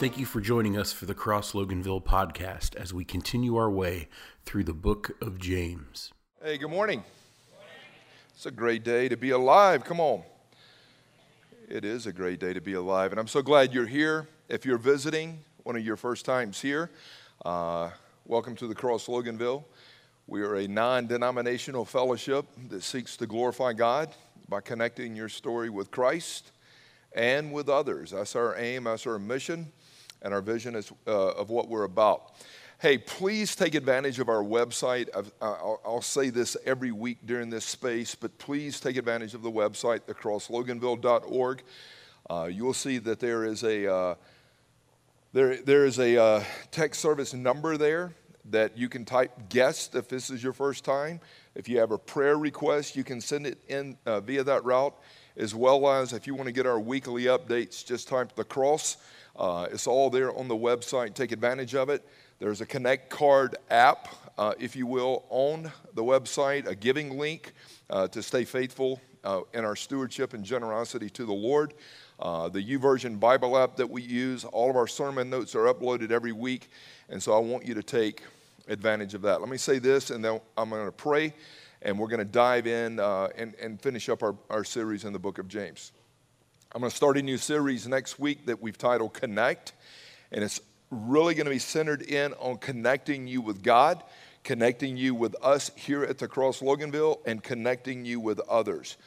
Thank you for joining us for the Cross Loganville podcast as we continue our way through the book of James. Hey, good morning. It's a great day to be alive. Come on. It is a great day to be alive. And I'm so glad you're here. If you're visiting, one of your first times here, uh, welcome to the Cross Loganville. We are a non denominational fellowship that seeks to glorify God by connecting your story with Christ and with others. That's our aim, that's our mission, and our vision is, uh, of what we're about. Hey, please take advantage of our website. I'll, I'll, say this every week during this space, but please take advantage of the website, thecrossloganville.org. Uh, you'll see that there is a uh, there, there is a uh, text service number there that you can type guest if this is your first time. If you have a prayer request, you can send it in uh, via that route, as well as if you want to get our weekly updates, just type the cross. Uh, it's all there on the website. Take advantage of it. There's a Connect Card app, uh, if you will, on the website, a giving link uh, to stay faithful uh, in our stewardship and generosity to the Lord. Uh, the YouVersion Bible app that we use, all of our sermon notes are uploaded every week, and so I want you to take advantage of that. Let me say this, and then I'm going to pray, and we're going to dive in uh, and, and finish up our, our series in the book of James. I'm going to start a new series next week that we've titled Connect, and it's really going to be centered in on connecting you with God, connecting you with us here at the Cross Loganville, and connecting you with others.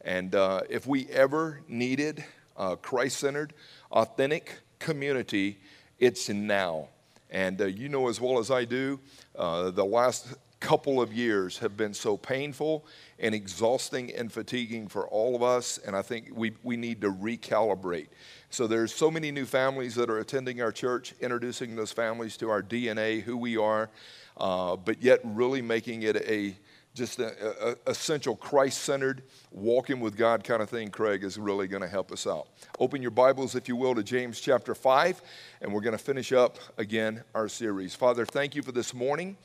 And uh, if we ever needed a Christ centered, authentic community, it's now. And uh, you know as well as I do, uh, the last couple of years have been so painful and exhausting and fatiguing for all of us, and I think we, we need to recalibrate. So there's so many new families that are attending our church, introducing those families to our DNA, who we are, uh, but yet really making it a just a, a essential Christ-centered, walking with God kind of thing. Craig is really going to help us out. Open your Bibles, if you will, to James chapter five, and we're going to finish up again our series. Father, thank you for this morning.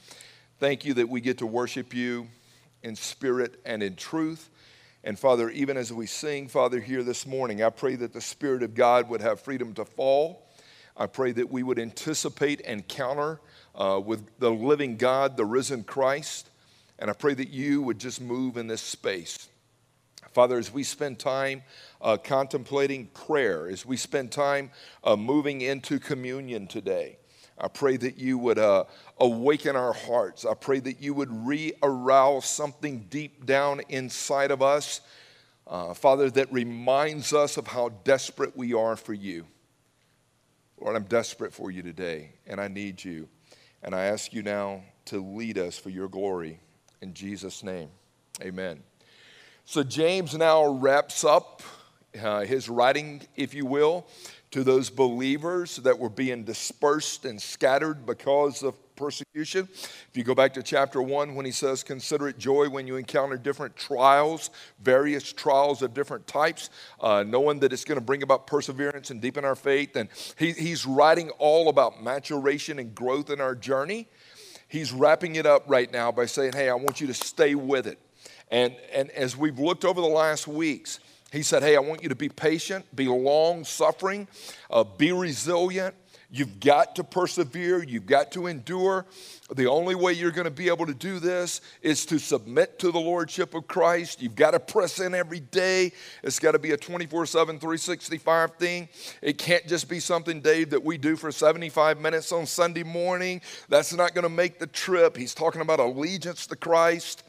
Thank you that we get to worship you in spirit and in truth. And Father, even as we sing, Father, here this morning, I pray that the Spirit of God would have freedom to fall. I pray that we would anticipate and counter uh, with the living God, the risen Christ. And I pray that you would just move in this space. Father, as we spend time uh, contemplating prayer, as we spend time uh, moving into communion today, I pray that you would uh, awaken our hearts. I pray that you would re arouse something deep down inside of us, uh, Father, that reminds us of how desperate we are for you. Lord, I'm desperate for you today, and I need you. And I ask you now to lead us for your glory. In Jesus' name, amen. So, James now wraps up uh, his writing, if you will to those believers that were being dispersed and scattered because of persecution. If you go back to chapter one, when he says, Consider it joy when you encounter different trials, various trials of different types, uh, knowing that it's going to bring about perseverance and deepen our faith. And he, he's writing all about maturation and growth in our journey. He's wrapping it up right now by saying, Hey, I want you to stay with it. And, and as we've looked over the last weeks, he said, Hey, I want you to be patient, be long suffering, uh, be resilient. You've got to persevere, you've got to endure. The only way you're going to be able to do this is to submit to the Lordship of Christ. You've got to press in every day. It's got to be a 24 7, 365 thing. It can't just be something, Dave, that we do for 75 minutes on Sunday morning. That's not going to make the trip. He's talking about allegiance to Christ.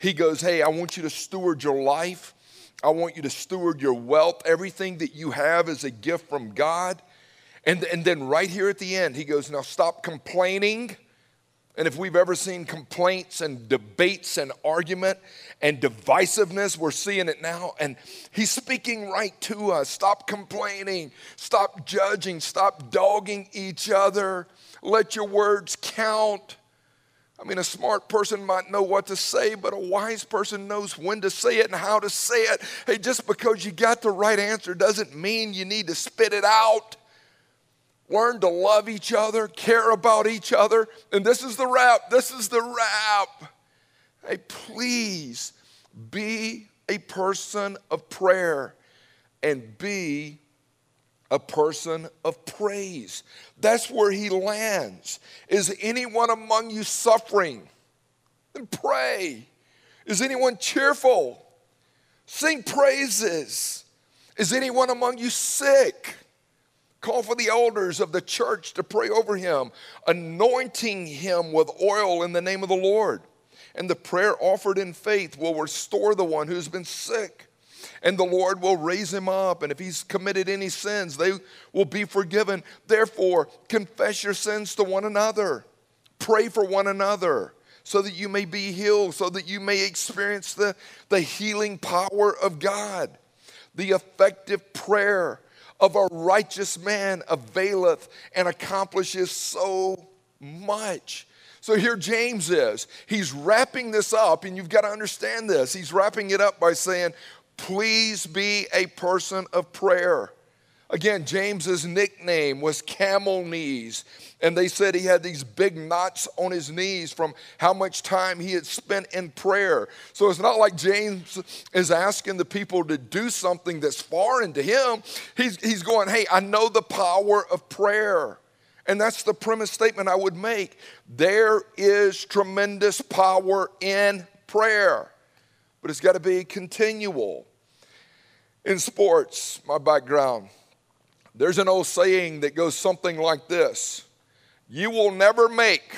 He goes, Hey, I want you to steward your life. I want you to steward your wealth. Everything that you have is a gift from God. And, and then right here at the end, he goes, Now stop complaining. And if we've ever seen complaints and debates and argument and divisiveness, we're seeing it now. And he's speaking right to us. Stop complaining. Stop judging. Stop dogging each other. Let your words count. I mean, a smart person might know what to say, but a wise person knows when to say it and how to say it. Hey, just because you got the right answer doesn't mean you need to spit it out. Learn to love each other, care about each other. And this is the wrap. This is the wrap. Hey, please be a person of prayer and be a person of praise. That's where he lands. Is anyone among you suffering? Then pray. Is anyone cheerful? Sing praises. Is anyone among you sick? Call for the elders of the church to pray over him, anointing him with oil in the name of the Lord. And the prayer offered in faith will restore the one who's been sick and the Lord will raise him up. And if he's committed any sins, they will be forgiven. Therefore, confess your sins to one another, pray for one another. So that you may be healed, so that you may experience the, the healing power of God. The effective prayer of a righteous man availeth and accomplishes so much. So here James is. He's wrapping this up, and you've got to understand this. He's wrapping it up by saying, Please be a person of prayer. Again, James's nickname was camel knees, and they said he had these big knots on his knees from how much time he had spent in prayer. So it's not like James is asking the people to do something that's foreign to him. He's, he's going, Hey, I know the power of prayer. And that's the premise statement I would make. There is tremendous power in prayer, but it's got to be continual. In sports, my background, there's an old saying that goes something like this You will never make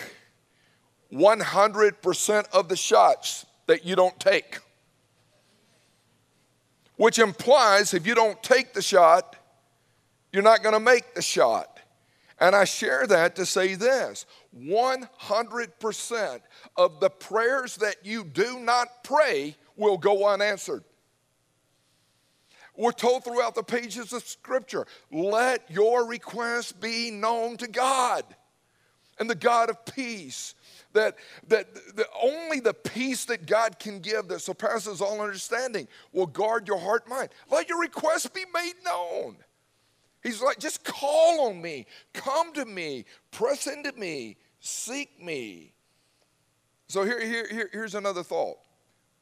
100% of the shots that you don't take. Which implies if you don't take the shot, you're not going to make the shot. And I share that to say this 100% of the prayers that you do not pray will go unanswered. We're told throughout the pages of Scripture let your requests be known to God and the God of peace. That, that, that only the peace that God can give that surpasses all understanding will guard your heart mind. Let your requests be made known. He's like, just call on me, come to me, press into me, seek me. So here, here, here here's another thought.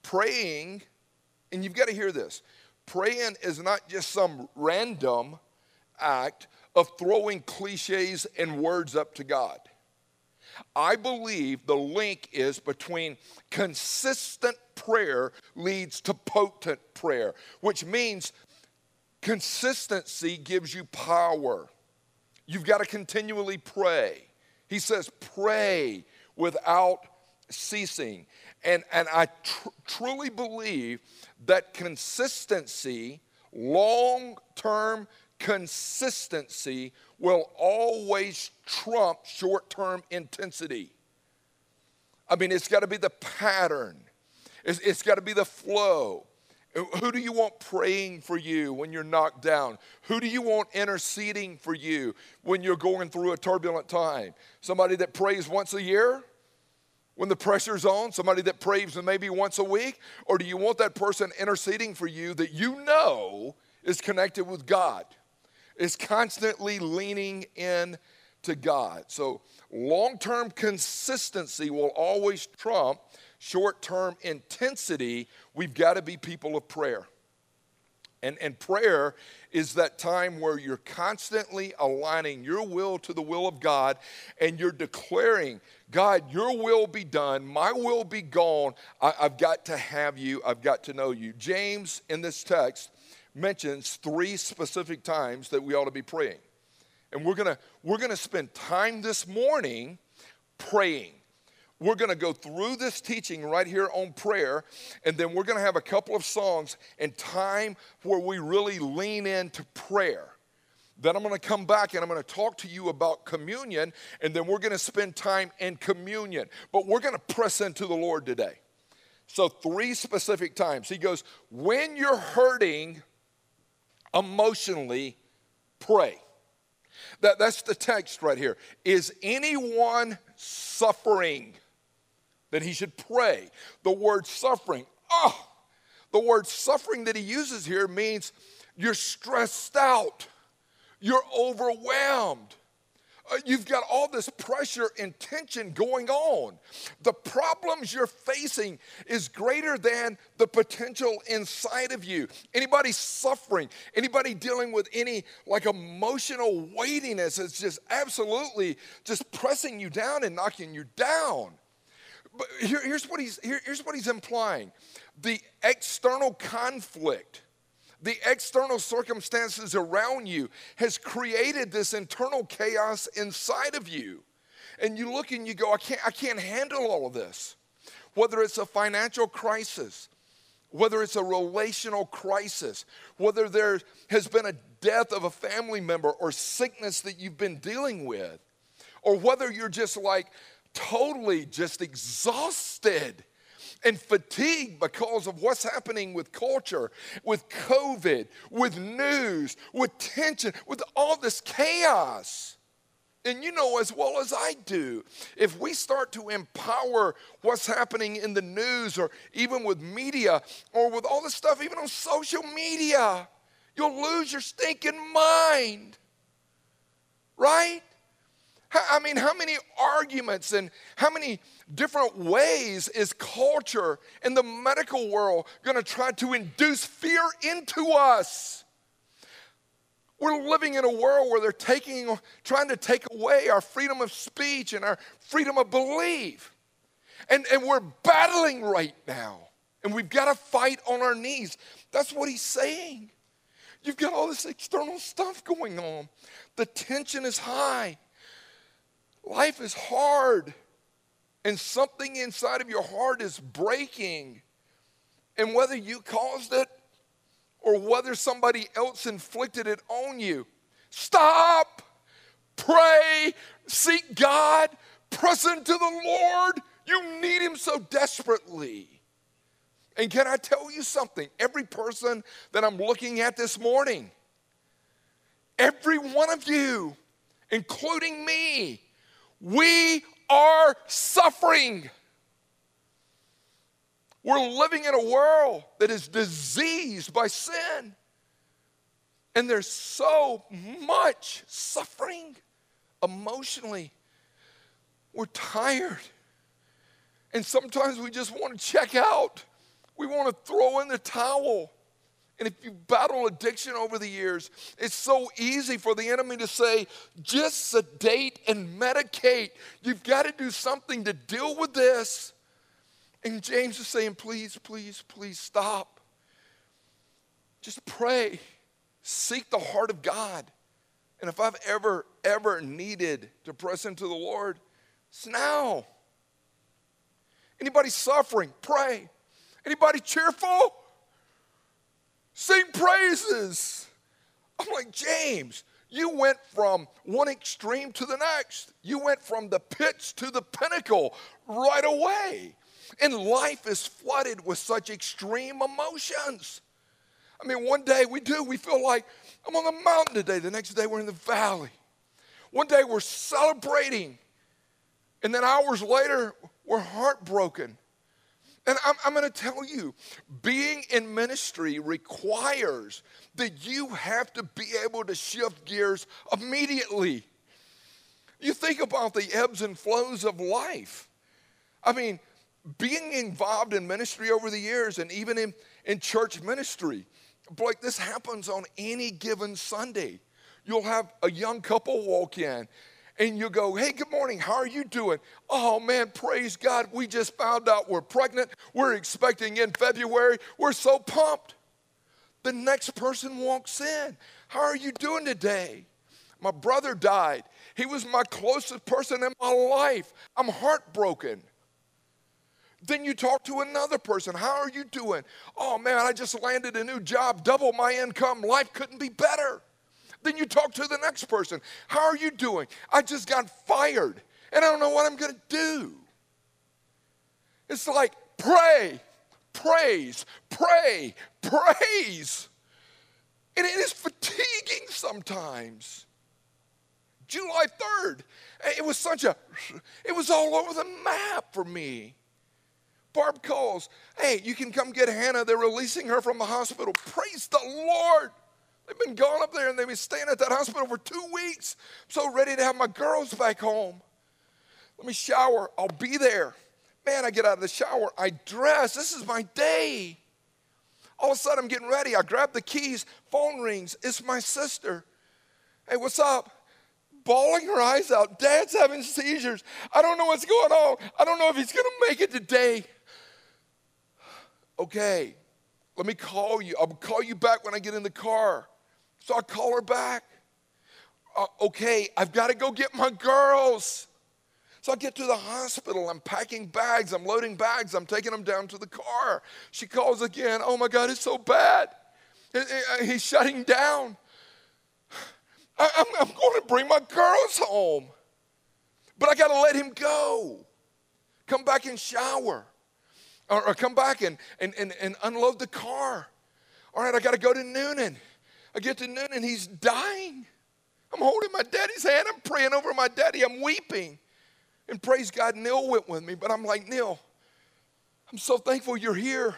Praying, and you've got to hear this Praying is not just some random act of throwing cliches and words up to God. I believe the link is between consistent prayer leads to potent prayer, which means consistency gives you power. You've got to continually pray. He says, pray without ceasing. And, and I tr- truly believe that consistency, long term consistency, will always trump short term intensity. I mean, it's got to be the pattern, it's, it's got to be the flow. Who do you want praying for you when you're knocked down? Who do you want interceding for you when you're going through a turbulent time? Somebody that prays once a year? When the pressure's on, somebody that prays maybe once a week? Or do you want that person interceding for you that you know is connected with God, is constantly leaning in to God? So, long term consistency will always trump short term intensity. We've got to be people of prayer. And, and prayer is that time where you're constantly aligning your will to the will of God and you're declaring, God, your will be done, my will be gone. I, I've got to have you, I've got to know you. James, in this text, mentions three specific times that we ought to be praying. And we're gonna, we're gonna spend time this morning praying. We're going to go through this teaching right here on prayer, and then we're going to have a couple of songs and time where we really lean into prayer. Then I'm going to come back and I'm going to talk to you about communion, and then we're going to spend time in communion. But we're going to press into the Lord today. So, three specific times. He goes, When you're hurting emotionally, pray. That, that's the text right here. Is anyone suffering? Then he should pray. The word suffering, oh, the word suffering that he uses here means you're stressed out. You're overwhelmed. Uh, you've got all this pressure and tension going on. The problems you're facing is greater than the potential inside of you. Anybody suffering, anybody dealing with any like emotional weightiness is just absolutely just pressing you down and knocking you down. But here, here's, what he's, here, here's what he's implying the external conflict the external circumstances around you has created this internal chaos inside of you. And you look and you go, I can't, I can't handle all of this. Whether it's a financial crisis, whether it's a relational crisis, whether there has been a death of a family member or sickness that you've been dealing with, or whether you're just like totally just exhausted and fatigued because of what's happening with culture, with COVID, with news, with tension, with all this chaos. And you know as well as I do, if we start to empower what's happening in the news or even with media or with all this stuff, even on social media, you'll lose your stinking mind. Right? I mean, how many arguments and how many different ways is culture in the medical world going to try to induce fear into us? We're living in a world where they're taking, trying to take away our freedom of speech and our freedom of belief. And, and we're battling right now. And we've got to fight on our knees. That's what he's saying. You've got all this external stuff going on. The tension is high. Life is hard, and something inside of your heart is breaking. And whether you caused it or whether somebody else inflicted it on you, stop, pray, seek God, press into the Lord. You need Him so desperately. And can I tell you something? Every person that I'm looking at this morning, every one of you, including me, we are suffering. We're living in a world that is diseased by sin. And there's so much suffering emotionally. We're tired. And sometimes we just want to check out. We want to throw in the towel. And if you battle addiction over the years, it's so easy for the enemy to say, just sedate and medicate. You've got to do something to deal with this. And James is saying, please, please, please stop. Just pray. Seek the heart of God. And if I've ever, ever needed to press into the Lord, it's now. Anybody suffering, pray. Anybody cheerful? Sing praises. I'm like, James, you went from one extreme to the next. You went from the pits to the pinnacle right away. And life is flooded with such extreme emotions. I mean, one day we do, we feel like I'm on the mountain today. The next day we're in the valley. One day we're celebrating. And then hours later, we're heartbroken. And I'm, I'm going to tell you, being in ministry requires that you have to be able to shift gears immediately. You think about the ebbs and flows of life. I mean, being involved in ministry over the years and even in, in church ministry, like this happens on any given Sunday. You'll have a young couple walk in and you go, Hey, good morning, how are you doing? Oh man, praise God, we just found out we're pregnant. We're expecting in February. We're so pumped. The next person walks in, How are you doing today? My brother died. He was my closest person in my life. I'm heartbroken. Then you talk to another person. How are you doing? Oh man, I just landed a new job, double my income. Life couldn't be better. Then you talk to the next person. How are you doing? I just got fired and I don't know what I'm going to do. It's like pray, praise, pray, praise. And it is fatiguing sometimes. July 3rd, eh, it was such a, it was all over the map for me. Barb calls, hey, you can come get Hannah. They're releasing her from the hospital. Praise the Lord. They've been gone up there and they've been staying at that hospital for two weeks. I'm so ready to have my girls back home. Let me shower. I'll be there. Man, I get out of the shower. I dress. This is my day. All of a sudden, I'm getting ready. I grab the keys. Phone rings. It's my sister. Hey, what's up? Bawling her eyes out. Dad's having seizures. I don't know what's going on. I don't know if he's going to make it today. Okay, let me call you. I'll call you back when I get in the car. So I call her back. Uh, okay, I've got to go get my girls. So I get to the hospital. I'm packing bags. I'm loading bags. I'm taking them down to the car. She calls again. Oh my God, it's so bad. He's shutting down. I'm, going to bring my girls home. But I got to let him go. Come back and shower. Or, or come back and, and, and, and unload the car. All right, I got to go to Newnan. I get to Newnan and he's dying. I'm holding my daddy's hand. I'm praying over my daddy. I'm weeping. And praise God, Neil went with me. But I'm like, Neil, I'm so thankful you're here.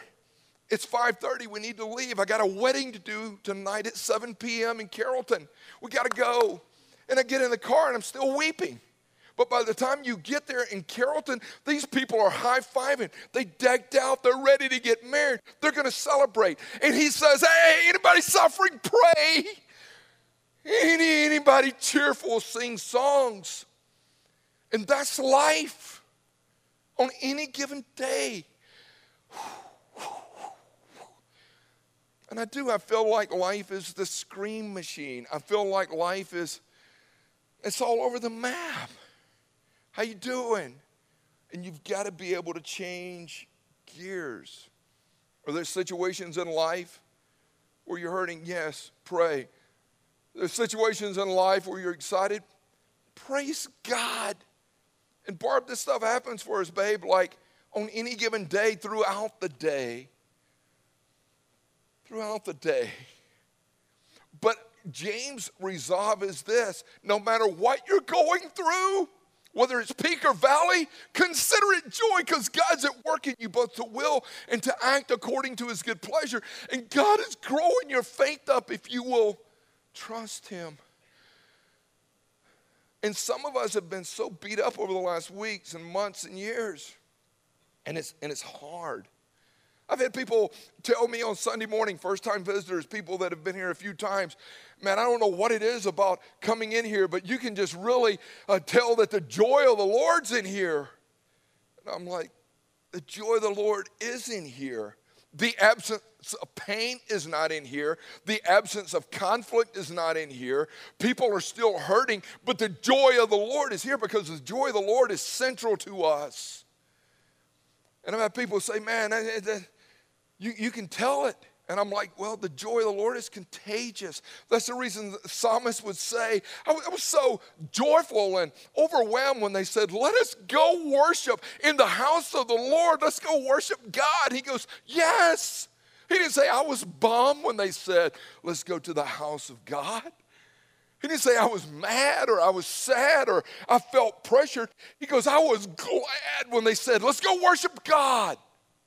It's 5:30. We need to leave. I got a wedding to do tonight at 7 p.m. in Carrollton. We got to go. And I get in the car and I'm still weeping. But by the time you get there in Carrollton, these people are high fiving. They decked out. They're ready to get married. They're going to celebrate. And he says, Hey, anybody suffering, pray. Any, anybody cheerful, sing songs. And that's life on any given day. And I do, I feel like life is the scream machine. I feel like life is, it's all over the map. How you doing? And you've got to be able to change gears. Are there situations in life where you're hurting? Yes, pray. There's situations in life where you're excited. Praise God. And Barb, this stuff happens for us, babe, like on any given day throughout the day. Throughout the day. But James' resolve is this no matter what you're going through, whether it's peak or valley, consider it joy because God's at work in you both to will and to act according to his good pleasure. And God is growing your faith up if you will trust him. And some of us have been so beat up over the last weeks and months and years. And it's, and it's hard. I've had people tell me on Sunday morning, first time visitors, people that have been here a few times, man, I don't know what it is about coming in here, but you can just really uh, tell that the joy of the Lord's in here. And I'm like, the joy of the Lord is in here. The absence of pain is not in here. The absence of conflict is not in here. People are still hurting, but the joy of the Lord is here because the joy of the Lord is central to us. And I've had people say, man, that, that, you, you can tell it. And I'm like, well, the joy of the Lord is contagious. That's the reason the psalmist would say, I was so joyful and overwhelmed when they said, let us go worship in the house of the Lord. Let's go worship God. He goes, yes. He didn't say, I was bummed when they said, let's go to the house of God. He didn't say I was mad or I was sad or I felt pressured. He goes, I was glad when they said, let's go worship God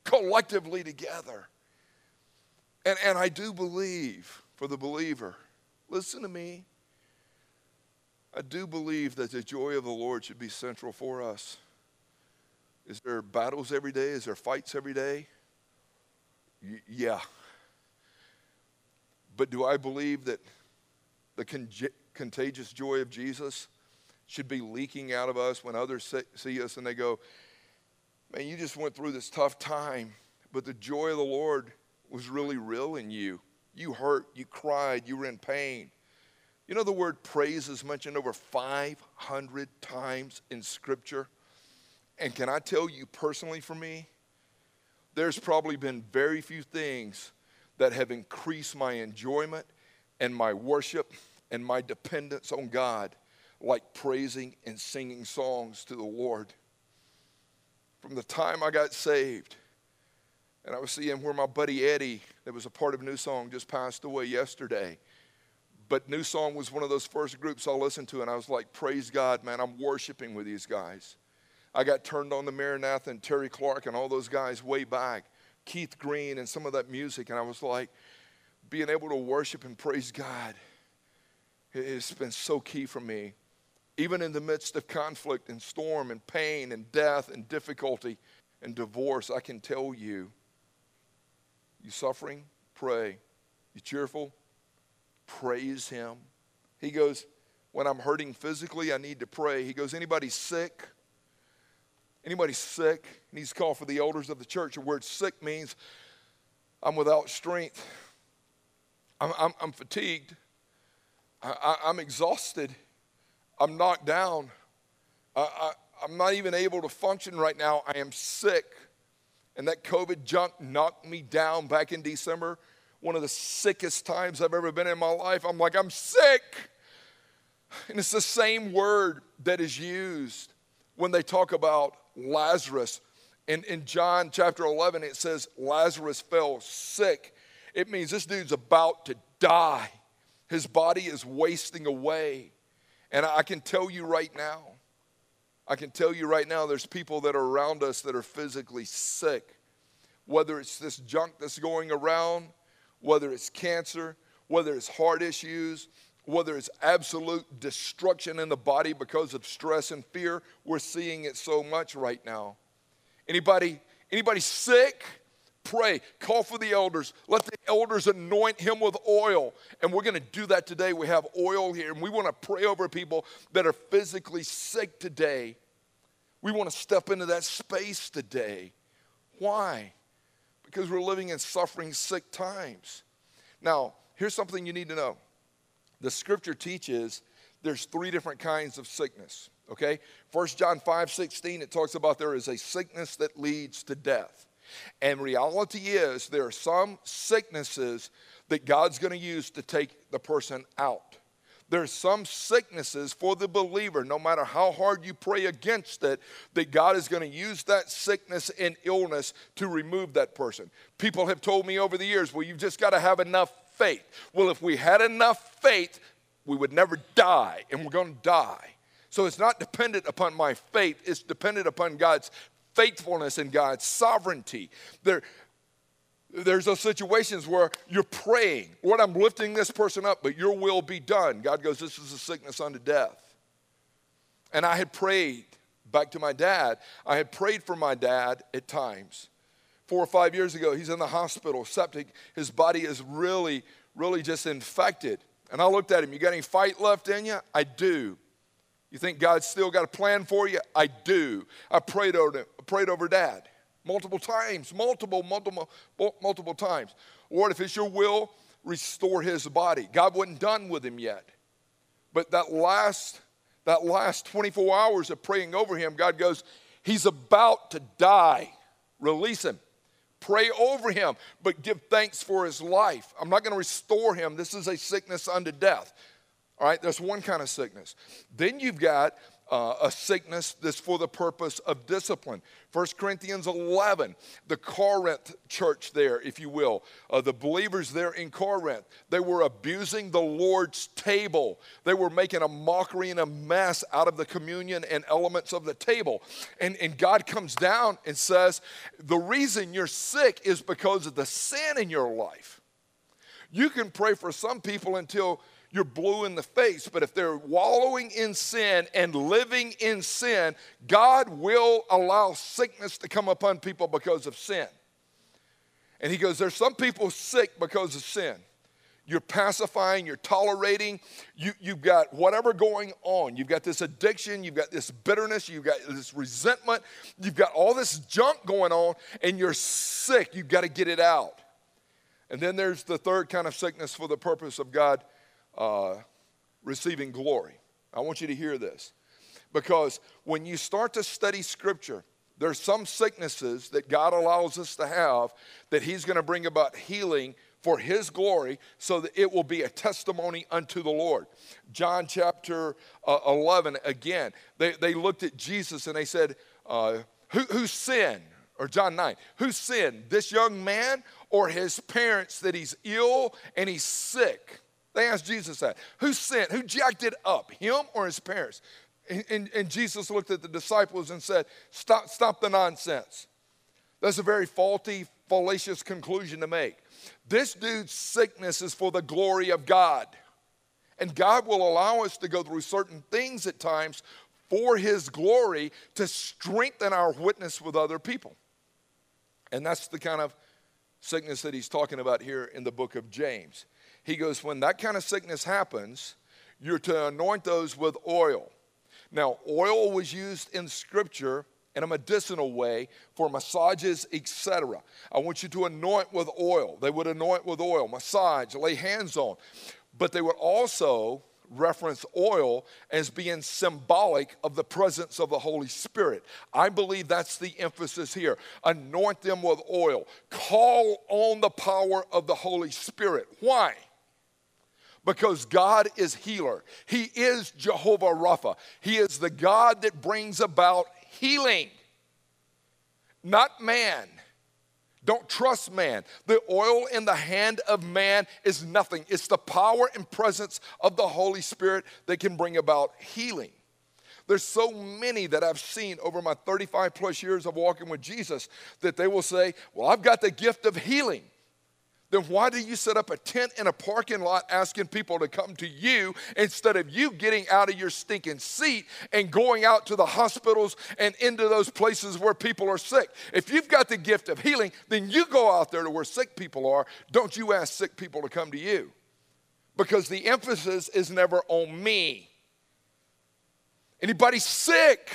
collectively together. And, and I do believe for the believer, listen to me. I do believe that the joy of the Lord should be central for us. Is there battles every day? Is there fights every day? Y- yeah. But do I believe that the con- contagious joy of Jesus should be leaking out of us when others see us and they go, Man, you just went through this tough time, but the joy of the Lord was really real in you. You hurt, you cried, you were in pain. You know, the word praise is mentioned over 500 times in Scripture. And can I tell you personally for me, there's probably been very few things that have increased my enjoyment and my worship and my dependence on God like praising and singing songs to the Lord from the time I got saved. And I was seeing where my buddy Eddie, that was a part of New Song, just passed away yesterday. But New Song was one of those first groups I listened to, and I was like, Praise God, man, I'm worshiping with these guys. I got turned on to Maranatha and Terry Clark and all those guys way back, Keith Green and some of that music, and I was like, being able to worship and praise God has been so key for me. Even in the midst of conflict and storm and pain and death and difficulty and divorce, I can tell you you suffering, pray. You cheerful, praise Him. He goes, When I'm hurting physically, I need to pray. He goes, Anybody sick? Anybody sick needs to call for the elders of the church. The word sick means I'm without strength. I'm, I'm, I'm fatigued. I, am exhausted. I'm knocked down. I, I'm not even able to function right now. I am sick. And that COVID junk knocked me down back in December. One of the sickest times I've ever been in my life. I'm like, I'm sick. And it's the same word that is used when they talk about Lazarus. In, in John chapter 11, it says Lazarus fell sick. It means this dude's about to die. His body is wasting away. And I can tell you right now, I can tell you right now, there's people that are around us that are physically sick. Whether it's this junk that's going around, whether it's cancer, whether it's heart issues, whether it's absolute destruction in the body because of stress and fear, we're seeing it so much right now. Anybody, anybody sick? Pray. Call for the elders. Let the elders anoint him with oil. And we're going to do that today. We have oil here, and we want to pray over people that are physically sick today. We want to step into that space today. Why? Because we're living in suffering, sick times. Now, here's something you need to know the scripture teaches there's three different kinds of sickness. Okay? 1 John 5 16, it talks about there is a sickness that leads to death. And reality is, there are some sicknesses that God's going to use to take the person out. There's some sicknesses for the believer, no matter how hard you pray against it, that God is going to use that sickness and illness to remove that person. People have told me over the years, well, you've just got to have enough faith. Well, if we had enough faith, we would never die, and we're going to die. So it's not dependent upon my faith, it's dependent upon God's faithfulness and God's sovereignty. There, there's those situations where you're praying, Lord, I'm lifting this person up, but your will be done. God goes, This is a sickness unto death. And I had prayed, back to my dad, I had prayed for my dad at times four or five years ago. He's in the hospital, septic. His body is really, really just infected. And I looked at him, You got any fight left in you? I do. You think God's still got a plan for you? I do. I prayed over, prayed over dad multiple times, multiple, multiple, multiple times. Lord, if it's your will, restore his body. God wasn't done with him yet. But that last, that last 24 hours of praying over him, God goes, He's about to die. Release him. Pray over him, but give thanks for his life. I'm not going to restore him. This is a sickness unto death. All right, that's one kind of sickness. Then you've got uh, a sickness that's for the purpose of discipline. 1 Corinthians 11, the Corinth church there, if you will, uh, the believers there in Corinth, they were abusing the Lord's table. They were making a mockery and a mess out of the communion and elements of the table. And, and God comes down and says, The reason you're sick is because of the sin in your life. You can pray for some people until you're blue in the face. But if they're wallowing in sin and living in sin, God will allow sickness to come upon people because of sin. And he goes, There's some people sick because of sin. You're pacifying, you're tolerating, you, you've got whatever going on. You've got this addiction, you've got this bitterness, you've got this resentment, you've got all this junk going on, and you're sick. You've got to get it out. And then there's the third kind of sickness for the purpose of God uh, receiving glory. I want you to hear this. Because when you start to study Scripture, there's some sicknesses that God allows us to have that He's going to bring about healing for His glory so that it will be a testimony unto the Lord. John chapter uh, 11, again, they, they looked at Jesus and they said, uh, who, who sinned? Or John 9, who sinned, this young man or his parents that he's ill and he's sick? They asked Jesus that. Who sinned? Who jacked it up, him or his parents? And, and, and Jesus looked at the disciples and said, Stop, stop the nonsense. That's a very faulty, fallacious conclusion to make. This dude's sickness is for the glory of God. And God will allow us to go through certain things at times for His glory to strengthen our witness with other people. And that's the kind of sickness that he's talking about here in the book of James. He goes, When that kind of sickness happens, you're to anoint those with oil. Now, oil was used in Scripture in a medicinal way for massages, etc. I want you to anoint with oil. They would anoint with oil, massage, lay hands on. But they would also reference oil as being symbolic of the presence of the Holy Spirit. I believe that's the emphasis here. Anoint them with oil. Call on the power of the Holy Spirit. Why? Because God is healer. He is Jehovah Rapha. He is the God that brings about healing, not man. Don't trust man. The oil in the hand of man is nothing. It's the power and presence of the Holy Spirit that can bring about healing. There's so many that I've seen over my 35 plus years of walking with Jesus that they will say, Well, I've got the gift of healing then why do you set up a tent in a parking lot asking people to come to you instead of you getting out of your stinking seat and going out to the hospitals and into those places where people are sick? If you've got the gift of healing, then you go out there to where sick people are. Don't you ask sick people to come to you. Because the emphasis is never on me. Anybody sick?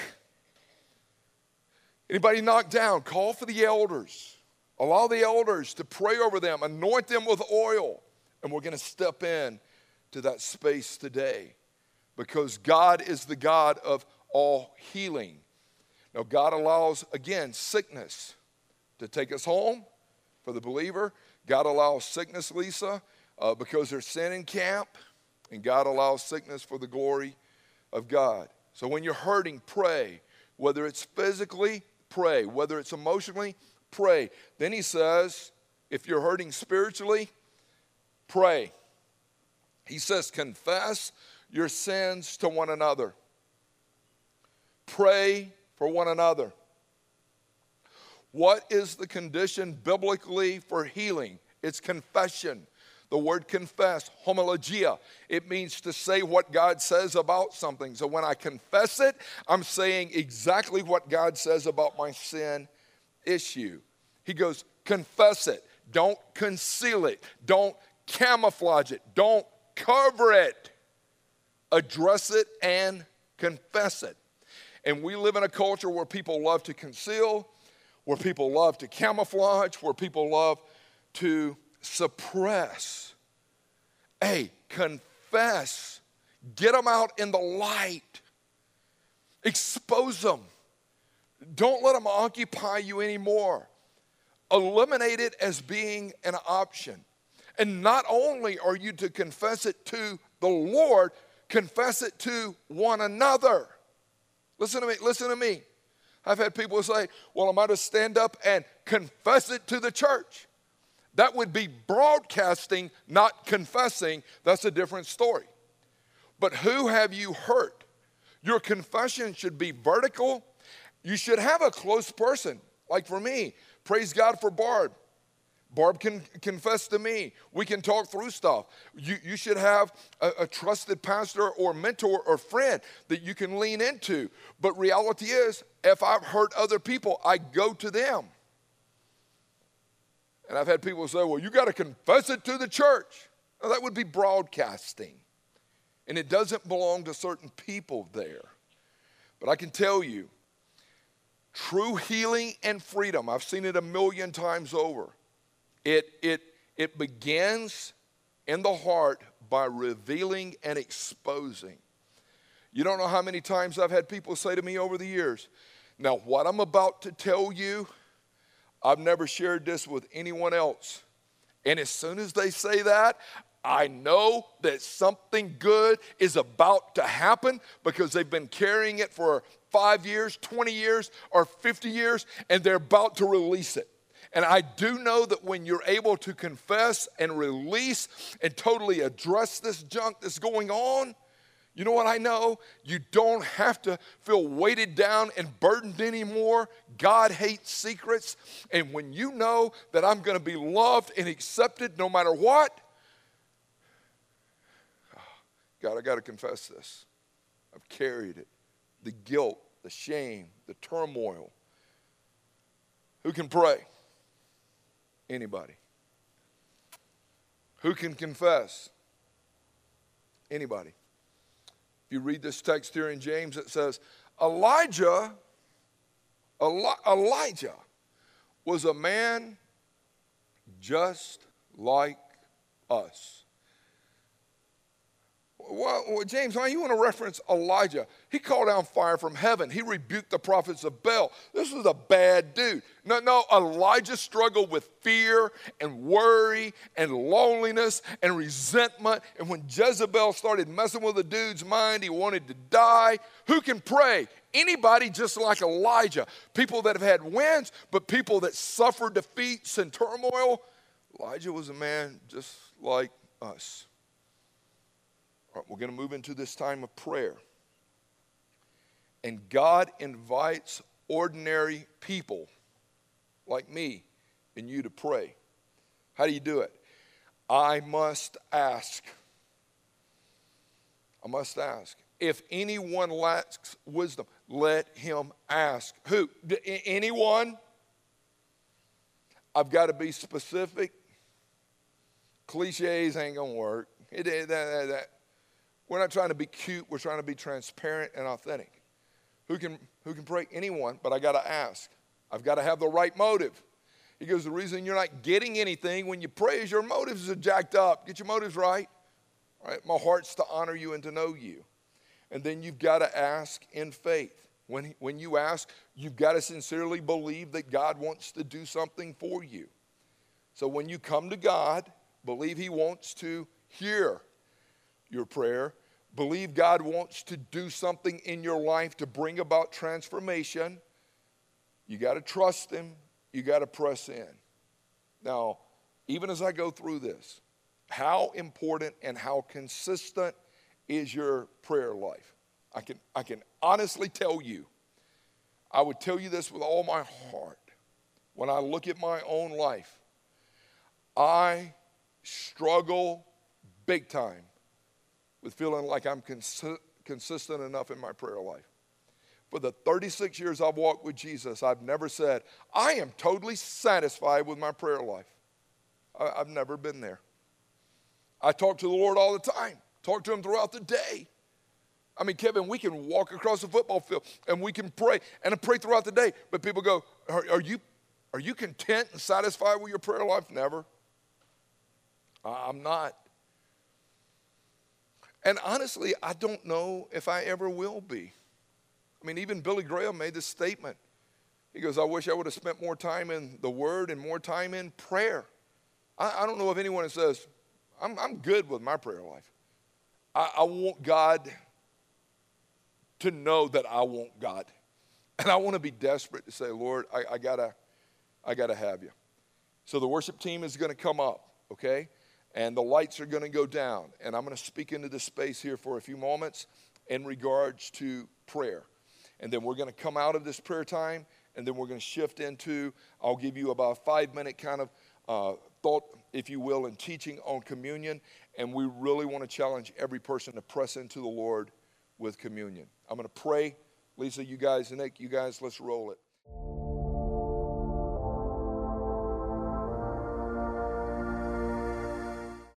Anybody knocked down? Call for the elders. Allow the elders to pray over them, anoint them with oil. And we're going to step in to that space today because God is the God of all healing. Now, God allows, again, sickness to take us home for the believer. God allows sickness, Lisa, uh, because there's sin in camp. And God allows sickness for the glory of God. So when you're hurting, pray. Whether it's physically, pray. Whether it's emotionally, pray. Then he says, if you're hurting spiritually, pray. He says, confess your sins to one another. Pray for one another. What is the condition biblically for healing? It's confession. The word confess, homologia, it means to say what God says about something. So when I confess it, I'm saying exactly what God says about my sin issue. He goes, confess it. Don't conceal it. Don't camouflage it. Don't cover it. Address it and confess it. And we live in a culture where people love to conceal, where people love to camouflage, where people love to suppress. Hey, confess. Get them out in the light. Expose them. Don't let them occupy you anymore. Eliminate it as being an option. And not only are you to confess it to the Lord, confess it to one another. Listen to me, listen to me. I've had people say, Well, am I to stand up and confess it to the church? That would be broadcasting, not confessing. That's a different story. But who have you hurt? Your confession should be vertical you should have a close person. Like for me, praise God for Barb. Barb can confess to me. We can talk through stuff. You, you should have a, a, trusted pastor or mentor or friend that you can lean into. But reality is, if I've hurt other people, I go to them. And I've had people say, well, you got to confess it to the church. Well, that would be broadcasting. And it doesn't belong to certain people there. But I can tell you, True healing and freedom, I've seen it a million times over. It, it, it begins in the heart by revealing and exposing. You don't know how many times I've had people say to me over the years, now, what I'm about to tell you, I've never shared this with anyone else. And as soon as they say that, I know that something good is about to happen because they've been carrying it for five years, 20 years, or 50 years, and they're about to release it. And I do know that when you're able to confess and release and totally address this junk that's going on, You know what I know? You don't have to feel weighted down and burdened anymore. God hates secrets. And when you know that I'm going to be loved and accepted no matter what, God, I got to confess this. I've carried it the guilt, the shame, the turmoil. Who can pray? Anybody. Who can confess? Anybody. If you read this text here in James, it says, Elijah, Elijah was a man just like us. Well, James, why you want to reference Elijah? He called down fire from heaven. He rebuked the prophets of Baal. This was a bad dude. No, no, Elijah struggled with fear and worry and loneliness and resentment. And when Jezebel started messing with the dude's mind, he wanted to die. Who can pray? Anybody just like Elijah. People that have had wins, but people that suffer defeats and turmoil. Elijah was a man just like us. We're going to move into this time of prayer. And God invites ordinary people like me and you to pray. How do you do it? I must ask. I must ask. If anyone lacks wisdom, let him ask. Who? Anyone? I've got to be specific. Cliches ain't going to work. It, that, that, that. We're not trying to be cute, we're trying to be transparent and authentic. Who can, who can pray? Anyone, but I got to ask. I've got to have the right motive. He goes, The reason you're not getting anything when you pray is your motives are jacked up. Get your motives right. Right? My heart's to honor you and to know you. And then you've got to ask in faith. When, when you ask, you've got to sincerely believe that God wants to do something for you. So when you come to God, believe He wants to hear your prayer believe God wants to do something in your life to bring about transformation, you got to trust Him, you got to press in. Now, even as I go through this, how important and how consistent is your prayer life? I can, I can honestly tell you, I would tell you this with all my heart. When I look at my own life, I struggle big time with feeling like I'm cons- consistent enough in my prayer life. For the 36 years I've walked with Jesus, I've never said, I am totally satisfied with my prayer life. I- I've never been there. I talk to the Lord all the time, talk to Him throughout the day. I mean, Kevin, we can walk across the football field and we can pray and I pray throughout the day. But people go, are, are, you, are you content and satisfied with your prayer life? Never. I'm not. And honestly, I don't know if I ever will be. I mean, even Billy Graham made this statement. He goes, I wish I would have spent more time in the Word and more time in prayer. I, I don't know if anyone that says, I'm, I'm good with my prayer life. I, I want God to know that I want God. And I want to be desperate to say, Lord, I, I, gotta, I gotta have you. So the worship team is going to come up, okay? And the lights are going to go down. And I'm going to speak into this space here for a few moments in regards to prayer. And then we're going to come out of this prayer time, and then we're going to shift into, I'll give you about a five minute kind of uh, thought, if you will, and teaching on communion. And we really want to challenge every person to press into the Lord with communion. I'm going to pray. Lisa, you guys, Nick, you guys, let's roll it.